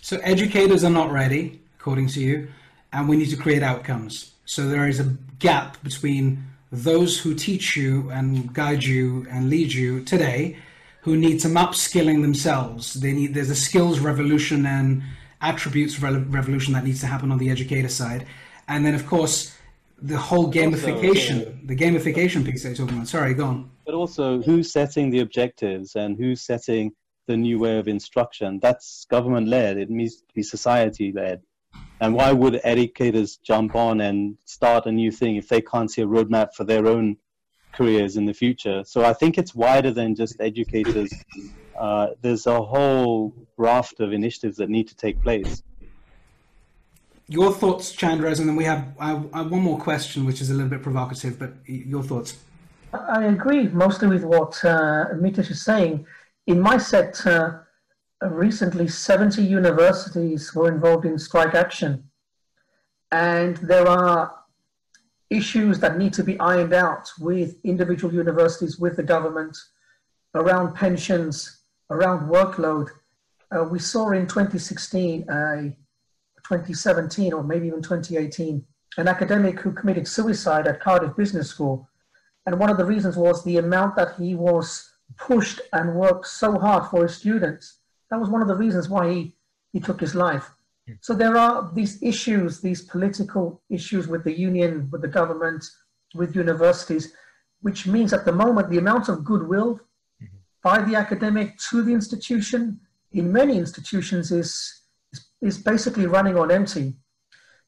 So educators are not ready, according to you, and we need to create outcomes. So there is a gap between those who teach you and guide you and lead you today who need some upskilling themselves. They need there's a skills revolution and attributes revolution that needs to happen on the educator side, and then of course the whole gamification, also, the gamification piece that you're talking about. Sorry, go on. But also, who's setting the objectives and who's setting the new way of instruction? That's government led. It needs to be society led. And why would educators jump on and start a new thing if they can't see a roadmap for their own careers in the future? So I think it's wider than just educators. Uh, there's a whole raft of initiatives that need to take place. Your thoughts, Chandras, and then we have, I, I have one more question, which is a little bit provocative, but your thoughts. I agree mostly with what uh, Mitesh is saying. In my sector, recently 70 universities were involved in strike action. And there are issues that need to be ironed out with individual universities, with the government, around pensions, around workload. Uh, we saw in 2016, uh, 2017, or maybe even 2018, an academic who committed suicide at Cardiff Business School. And one of the reasons was the amount that he was pushed and worked so hard for his students that was one of the reasons why he, he took his life. So there are these issues, these political issues with the union, with the government, with universities, which means at the moment the amount of goodwill mm-hmm. by the academic to the institution in many institutions is, is, is basically running on empty.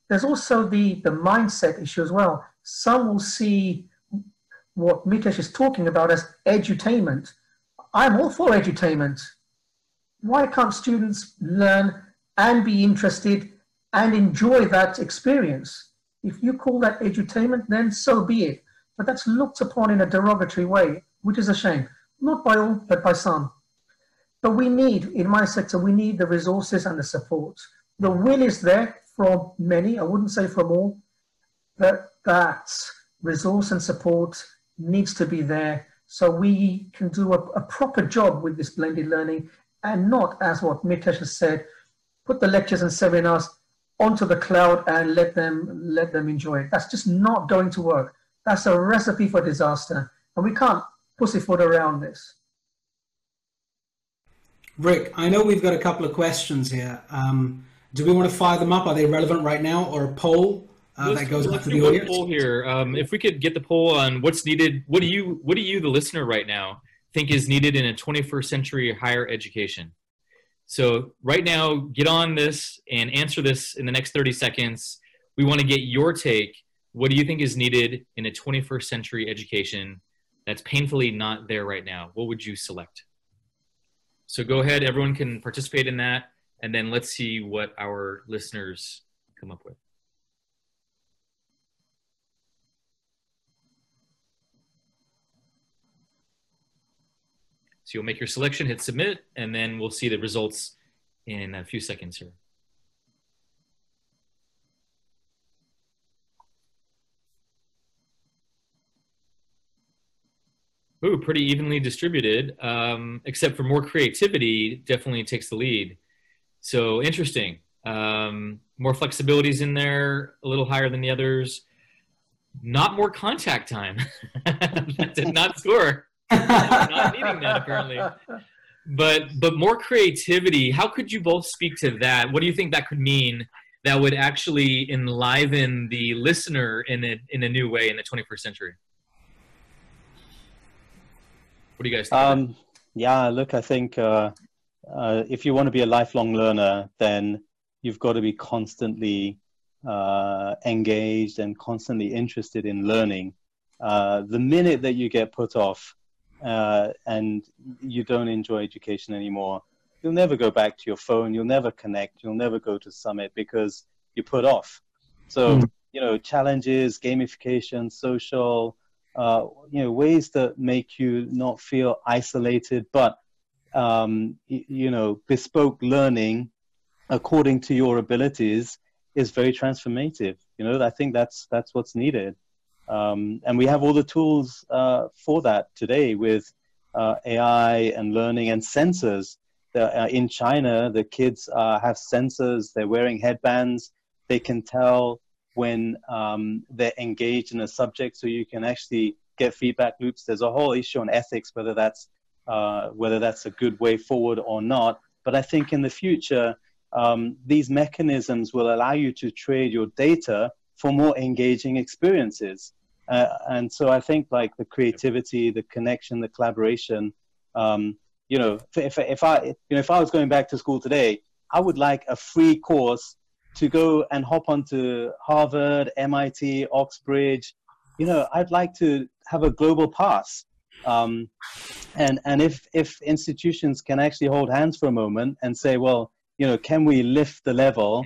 There's also the, the mindset issue as well. Some will see what Mitesh is talking about as edutainment. I'm all for edutainment why can't students learn and be interested and enjoy that experience? If you call that edutainment, then so be it. But that's looked upon in a derogatory way, which is a shame. Not by all, but by some. But we need, in my sector, we need the resources and the support. The will is there from many, I wouldn't say from all, but that resource and support needs to be there so we can do a, a proper job with this blended learning and not as what Mitesh has said, put the lectures and seminars onto the cloud and let them let them enjoy it. That's just not going to work. That's a recipe for disaster, and we can't pussyfoot around this. Rick, I know we've got a couple of questions here. Um, do we want to fire them up? Are they relevant right now, or a poll uh, that goes out to the audience? Poll here. Um, if we could get the poll on what's needed, what do you, what do you, the listener, right now, think is needed in a 21st century higher education. So, right now, get on this and answer this in the next 30 seconds. We want to get your take. What do you think is needed in a 21st century education that's painfully not there right now? What would you select? So, go ahead, everyone can participate in that, and then let's see what our listeners come up with. So you'll make your selection, hit submit, and then we'll see the results in a few seconds here. Ooh, pretty evenly distributed, um, except for more creativity definitely takes the lead. So interesting. Um, more flexibilities in there, a little higher than the others. Not more contact time. [laughs] that did not score not needing that apparently. But but more creativity. How could you both speak to that? What do you think that could mean? That would actually enliven the listener in a in a new way in the 21st century. What do you guys think? Um, yeah, look, I think uh, uh, if you want to be a lifelong learner, then you've got to be constantly uh, engaged and constantly interested in learning. Uh, the minute that you get put off uh, and you don't enjoy education anymore, you'll never go back to your phone. You'll never connect. You'll never go to Summit because you put off. So, mm. you know, challenges, gamification, social, uh, you know, ways that make you not feel isolated, but, um, y- you know, bespoke learning according to your abilities is very transformative. You know, I think that's, that's what's needed. Um, and we have all the tools uh, for that today with uh, AI and learning and sensors. In China, the kids uh, have sensors, they're wearing headbands, they can tell when um, they're engaged in a subject, so you can actually get feedback loops. There's a whole issue on ethics, whether that's uh, whether that's a good way forward or not. But I think in the future, um, these mechanisms will allow you to trade your data for more engaging experiences. Uh, and so I think like the creativity, the connection, the collaboration. Um, you know, if, if I you know if I was going back to school today, I would like a free course to go and hop onto Harvard, MIT, Oxbridge. You know, I'd like to have a global pass. Um, and and if if institutions can actually hold hands for a moment and say, well, you know, can we lift the level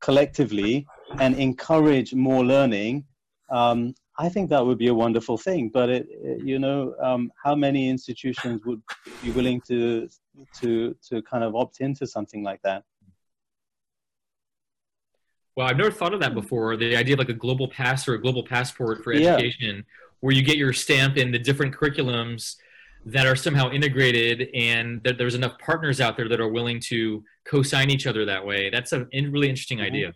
collectively and encourage more learning? Um, I think that would be a wonderful thing. But it, it, you know, um, how many institutions would be willing to to to kind of opt into something like that? Well, I've never thought of that before. The idea of like a global pass or a global passport for education, yeah. where you get your stamp in the different curriculums that are somehow integrated, and that there's enough partners out there that are willing to co-sign each other that way. That's a really interesting mm-hmm. idea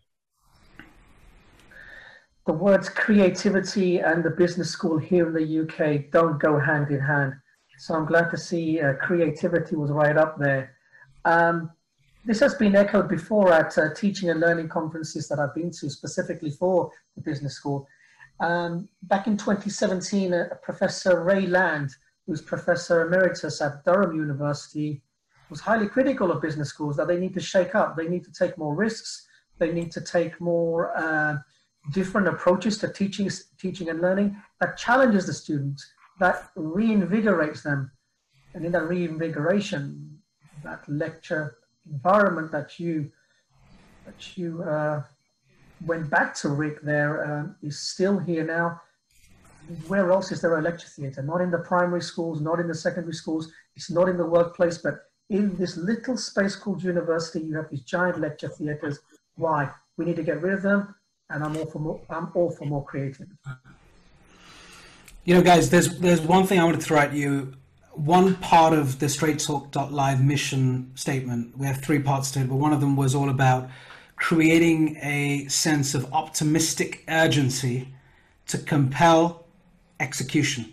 the words creativity and the business school here in the UK don't go hand in hand. So I'm glad to see uh, creativity was right up there. Um, this has been echoed before at uh, teaching and learning conferences that I've been to specifically for the business school. Um, back in 2017, uh, Professor Ray Land, who's Professor Emeritus at Durham University, was highly critical of business schools that they need to shake up, they need to take more risks, they need to take more uh, different approaches to teaching, teaching and learning that challenges the students, that reinvigorates them. And in that reinvigoration, that lecture environment that you that you uh, went back to, Rick, there um, is still here now. Where else is there a lecture theatre? Not in the primary schools, not in the secondary schools. It's not in the workplace, but in this little space called university, you have these giant lecture theatres. Why? We need to get rid of them and I'm all for more. I'm all for more creativity. You know, guys, there's there's one thing I want to throw at you. One part of the Straight Talk Live mission statement. We have three parts to it, but one of them was all about creating a sense of optimistic urgency to compel execution.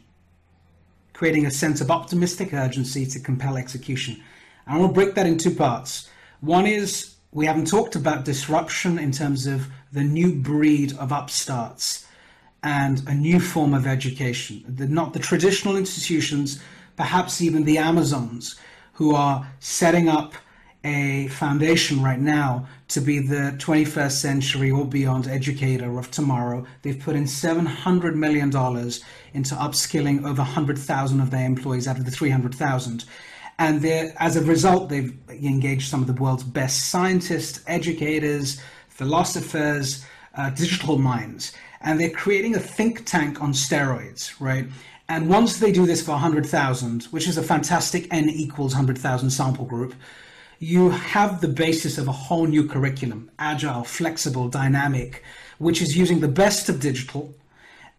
Creating a sense of optimistic urgency to compel execution. And I want to break that in two parts. One is we haven't talked about disruption in terms of the new breed of upstarts and a new form of education. The, not the traditional institutions, perhaps even the Amazons, who are setting up a foundation right now to be the 21st century or beyond educator of tomorrow. They've put in $700 million into upskilling over 100,000 of their employees out of the 300,000. And as a result, they've engaged some of the world's best scientists, educators, philosophers, uh, digital minds, and they're creating a think tank on steroids, right? And once they do this for 100,000, which is a fantastic n equals 100,000 sample group, you have the basis of a whole new curriculum, agile, flexible, dynamic, which is using the best of digital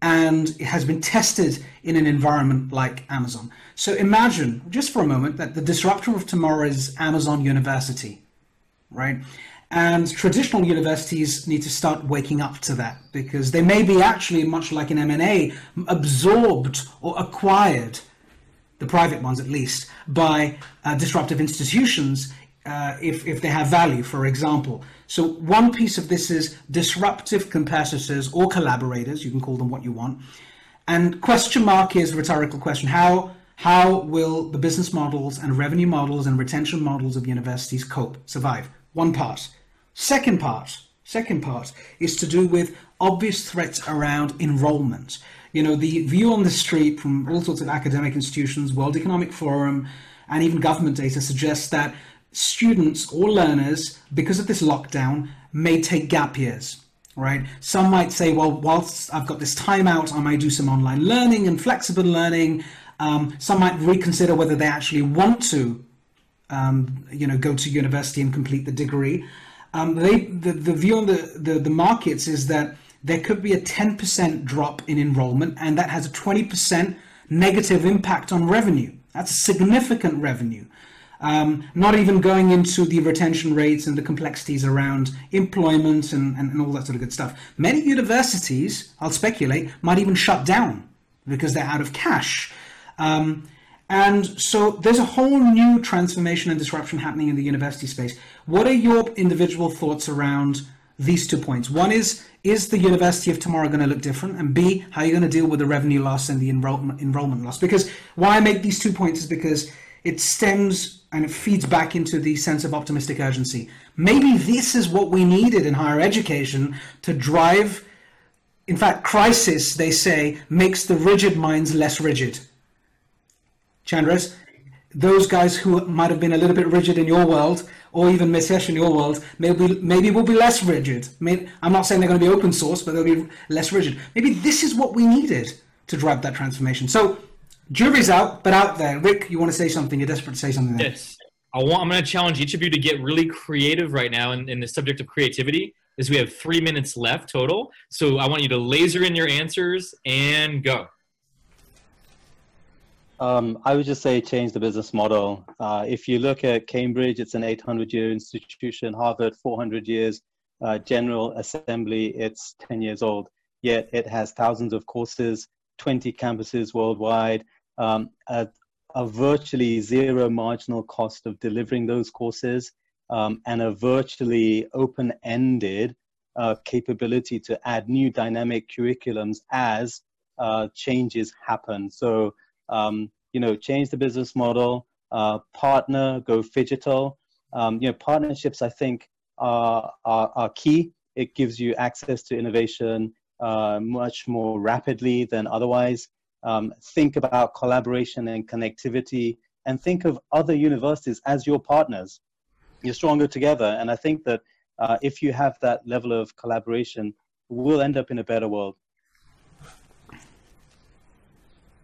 and it has been tested in an environment like Amazon. So imagine, just for a moment, that the disruptor of tomorrow is Amazon University, right? And traditional universities need to start waking up to that because they may be actually, much like an M&A, absorbed or acquired, the private ones at least, by uh, disruptive institutions uh, if, if they have value, for example. So one piece of this is disruptive competitors or collaborators, you can call them what you want. And question mark is a rhetorical question. How how will the business models and revenue models and retention models of universities cope, survive? One part. Second part, second part is to do with obvious threats around enrollment. You know, the view on the street from all sorts of academic institutions, World Economic Forum, and even government data suggests that students or learners, because of this lockdown, may take gap years. Right? Some might say, well, whilst I've got this time out, I might do some online learning and flexible learning. Um, some might reconsider whether they actually want to, um, you know, go to university and complete the degree. Um, they, the, the view on the, the, the markets is that there could be a 10% drop in enrollment, and that has a 20% negative impact on revenue. That's significant revenue. Um, not even going into the retention rates and the complexities around employment and, and, and, all that sort of good stuff. Many universities, I'll speculate, might even shut down because they're out of cash. Um, And so there's a whole new transformation and disruption happening in the university space. What are your individual thoughts around these two points? One is, is the university of tomorrow going to look different? And B, how are you going to deal with the revenue loss and the enrollment, enrollment loss? Because why I make these two points is because it stems and it feeds back into the sense of optimistic urgency. Maybe this is what we needed in higher education to drive. In fact, crisis, they say, makes the rigid minds less rigid. Chandras, those guys who might have been a little bit rigid in your world, or even Mitesh in your world, maybe maybe will be less rigid. I'm not saying they're going to be open source, but they'll be less rigid. Maybe this is what we needed to drive that transformation. So, jury's out, but out there. Rick, you want to say something? You're desperate to say something. There. Yes, I want. I'm going to challenge each of you to get really creative right now in, in the subject of creativity. Is we have three minutes left total, so I want you to laser in your answers and go. Um, I would just say change the business model. Uh, if you look at Cambridge, it's an 800 year institution, Harvard, 400 years, uh, General Assembly, it's 10 years old, yet it has thousands of courses, 20 campuses worldwide, um, a, a, virtually zero marginal cost of delivering those courses, um, and a virtually open ended uh, capability to add new dynamic curriculums as uh, changes happen. So um, you know, change the business model, uh, partner, go digital. Um, you know, partnerships, I think, are, are, are, key. It gives you access to innovation uh, much more rapidly than otherwise. Um, think about collaboration and connectivity and think of other universities as your partners. You're stronger together. And I think that uh, if you have that level of collaboration, we'll end up in a better world.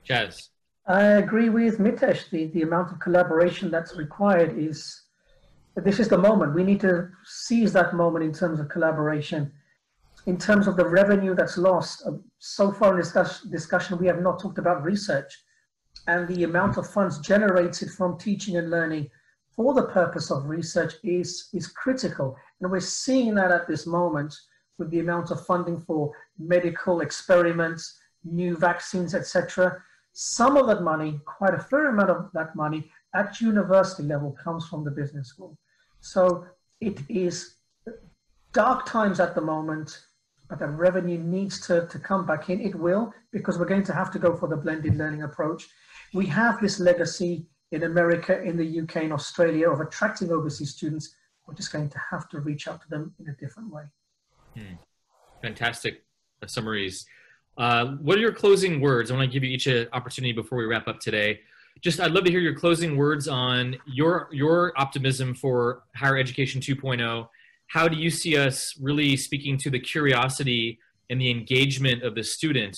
Chaz. I agree with Mitesh. The, the amount of collaboration that's required is, this is the moment. We need to seize that moment in terms of collaboration. In terms of the revenue that's lost, uh, so far in this discussion, we have not talked about research and the amount of funds generated from teaching and learning for the purpose of research is, is critical. And we're seeing that at this moment with the amount of funding for medical experiments, new vaccines, etc some of that money, quite a fair amount of that money at university level comes from the business school. So it is dark times at the moment, but the revenue needs to, to come back in. It will, because we're going to have to go for the blended learning approach. We have this legacy in America, in the UK, in Australia of attracting overseas students. We're just going to have to reach out to them in a different way. Hmm. Fantastic summaries. Uh, what are your closing words? I want to give you each an opportunity before we wrap up today. Just, I'd love to hear your closing words on your your optimism for higher education 2.0. How do you see us really speaking to the curiosity and the engagement of the student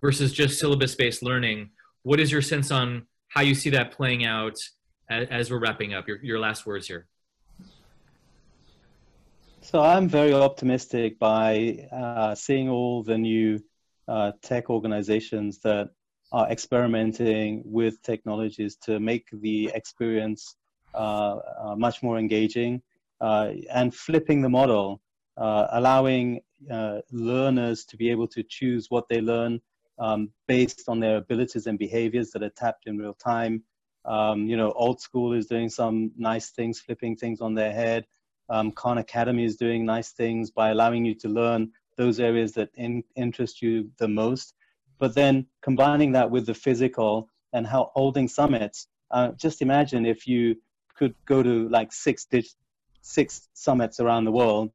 versus just syllabus-based learning? What is your sense on how you see that playing out as, as we're wrapping up? Your your last words here. So I'm very optimistic by uh, seeing all the new uh, tech organizations that are experimenting with technologies to make the experience uh, uh, much more engaging and flipping the model, uh, allowing uh, learners to be able to choose what they learn um, based on their abilities and behaviors that are tapped in real time. Um, you know, old school is doing some nice things, flipping things on their head. Um, Khan Academy is doing nice things by allowing you to learn those areas that in, interest you the most. But then combining that with the physical and how holding summits, uh, just imagine if you could go to like six, six summits around the world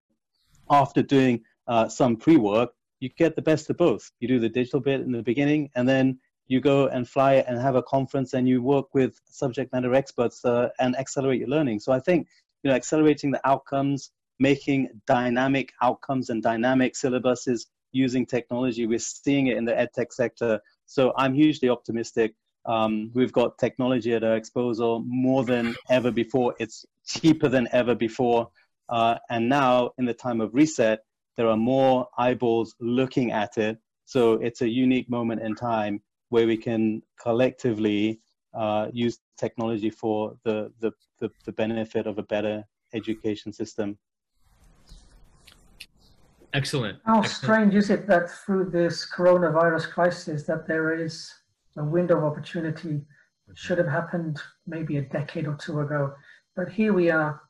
after doing uh, some pre-work, you get the best of both. You do the digital bit in the beginning, and then you go and fly and have a conference, and you work with subject matter experts uh, and accelerate your learning. So I think you know accelerating the outcomes making dynamic outcomes and dynamic syllabuses using technology. We're seeing it in the edtech sector. So I'm hugely optimistic. Um, we've got technology at our disposal more than ever before. It's cheaper than ever before. Uh, and now, in the time of reset, there are more eyeballs looking at it. So it's a unique moment in time where we can collectively uh, use technology for the, the, the, the benefit of a better education system. Excellent. How Excellent. strange is it that through this coronavirus crisis that there is a window of opportunity should have happened maybe a decade or two ago. But here we are,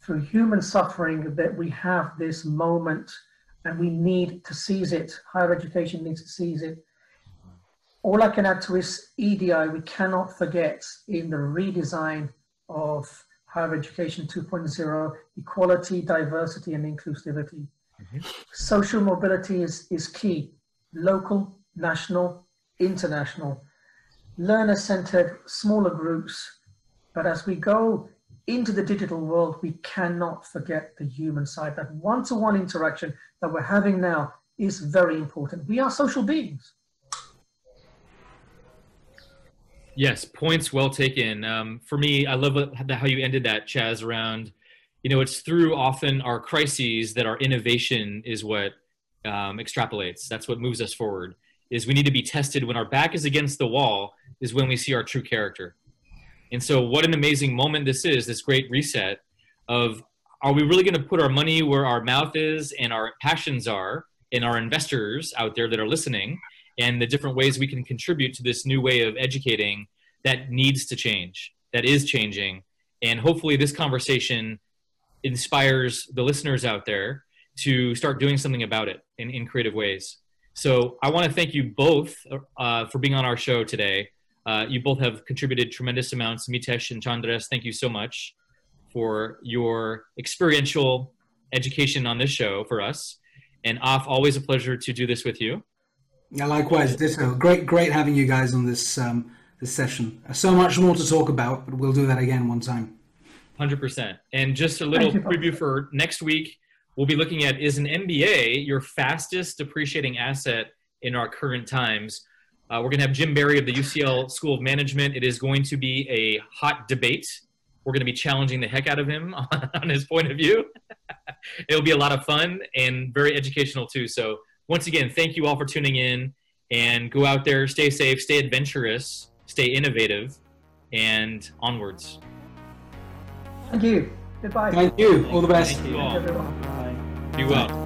through human suffering, that we have this moment and we need to seize it. Higher education needs to seize it. All I can add to is EDI, we cannot forget in the redesign of higher education 2.0, equality, diversity, and inclusivity. Mm-hmm. Social mobility is, is key, local, national, international, learner centered, smaller groups. But as we go into the digital world, we cannot forget the human side. That one to one interaction that we're having now is very important. We are social beings. Yes, points well taken. Um, for me, I love how you ended that, Chaz, around, you know, it's through often our crises that our innovation is what um, extrapolates. That's what moves us forward. Is we need to be tested when our back is against the wall is when we see our true character. And so, what an amazing moment this is, this great reset of are we really going to put our money where our mouth is and our passions are, and our investors out there that are listening, and the different ways we can contribute to this new way of educating that needs to change, that is changing. And hopefully, this conversation inspires the listeners out there to start doing something about it in, in creative ways. So, I want to thank you both uh, for being on our show today. Uh, you both have contributed tremendous amounts. Mitesh and Chandras, thank you so much for your experiential education on this show for us. And Af, always a pleasure to do this with you. Yeah, likewise. This uh, great, great having you guys on this um, this session. Uh, so much more to talk about, but we'll do that again one time. Hundred percent. And just a little preview for next week. We'll be looking at is an MBA your fastest depreciating asset in our current times? Uh, we're going to have Jim Barry of the UCL School of Management. It is going to be a hot debate. We're going to be challenging the heck out of him on, [laughs] on his point of view. [laughs] It'll be a lot of fun and very educational too. So once again, thank you all for tuning in and go out there, stay safe, stay adventurous, stay innovative, and onwards. Thank you. Goodbye. Thank you. All the best. Thank you all. Be well.